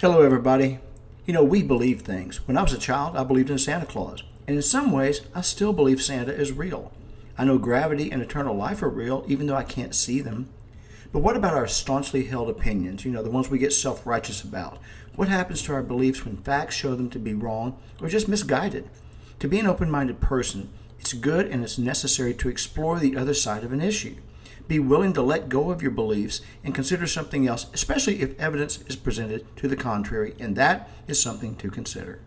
Hello, everybody. You know, we believe things. When I was a child, I believed in Santa Claus. And in some ways, I still believe Santa is real. I know gravity and eternal life are real, even though I can't see them. But what about our staunchly held opinions, you know, the ones we get self righteous about? What happens to our beliefs when facts show them to be wrong or just misguided? To be an open minded person, it's good and it's necessary to explore the other side of an issue be willing to let go of your beliefs and consider something else, especially if evidence is presented to the contrary, and that is something to consider.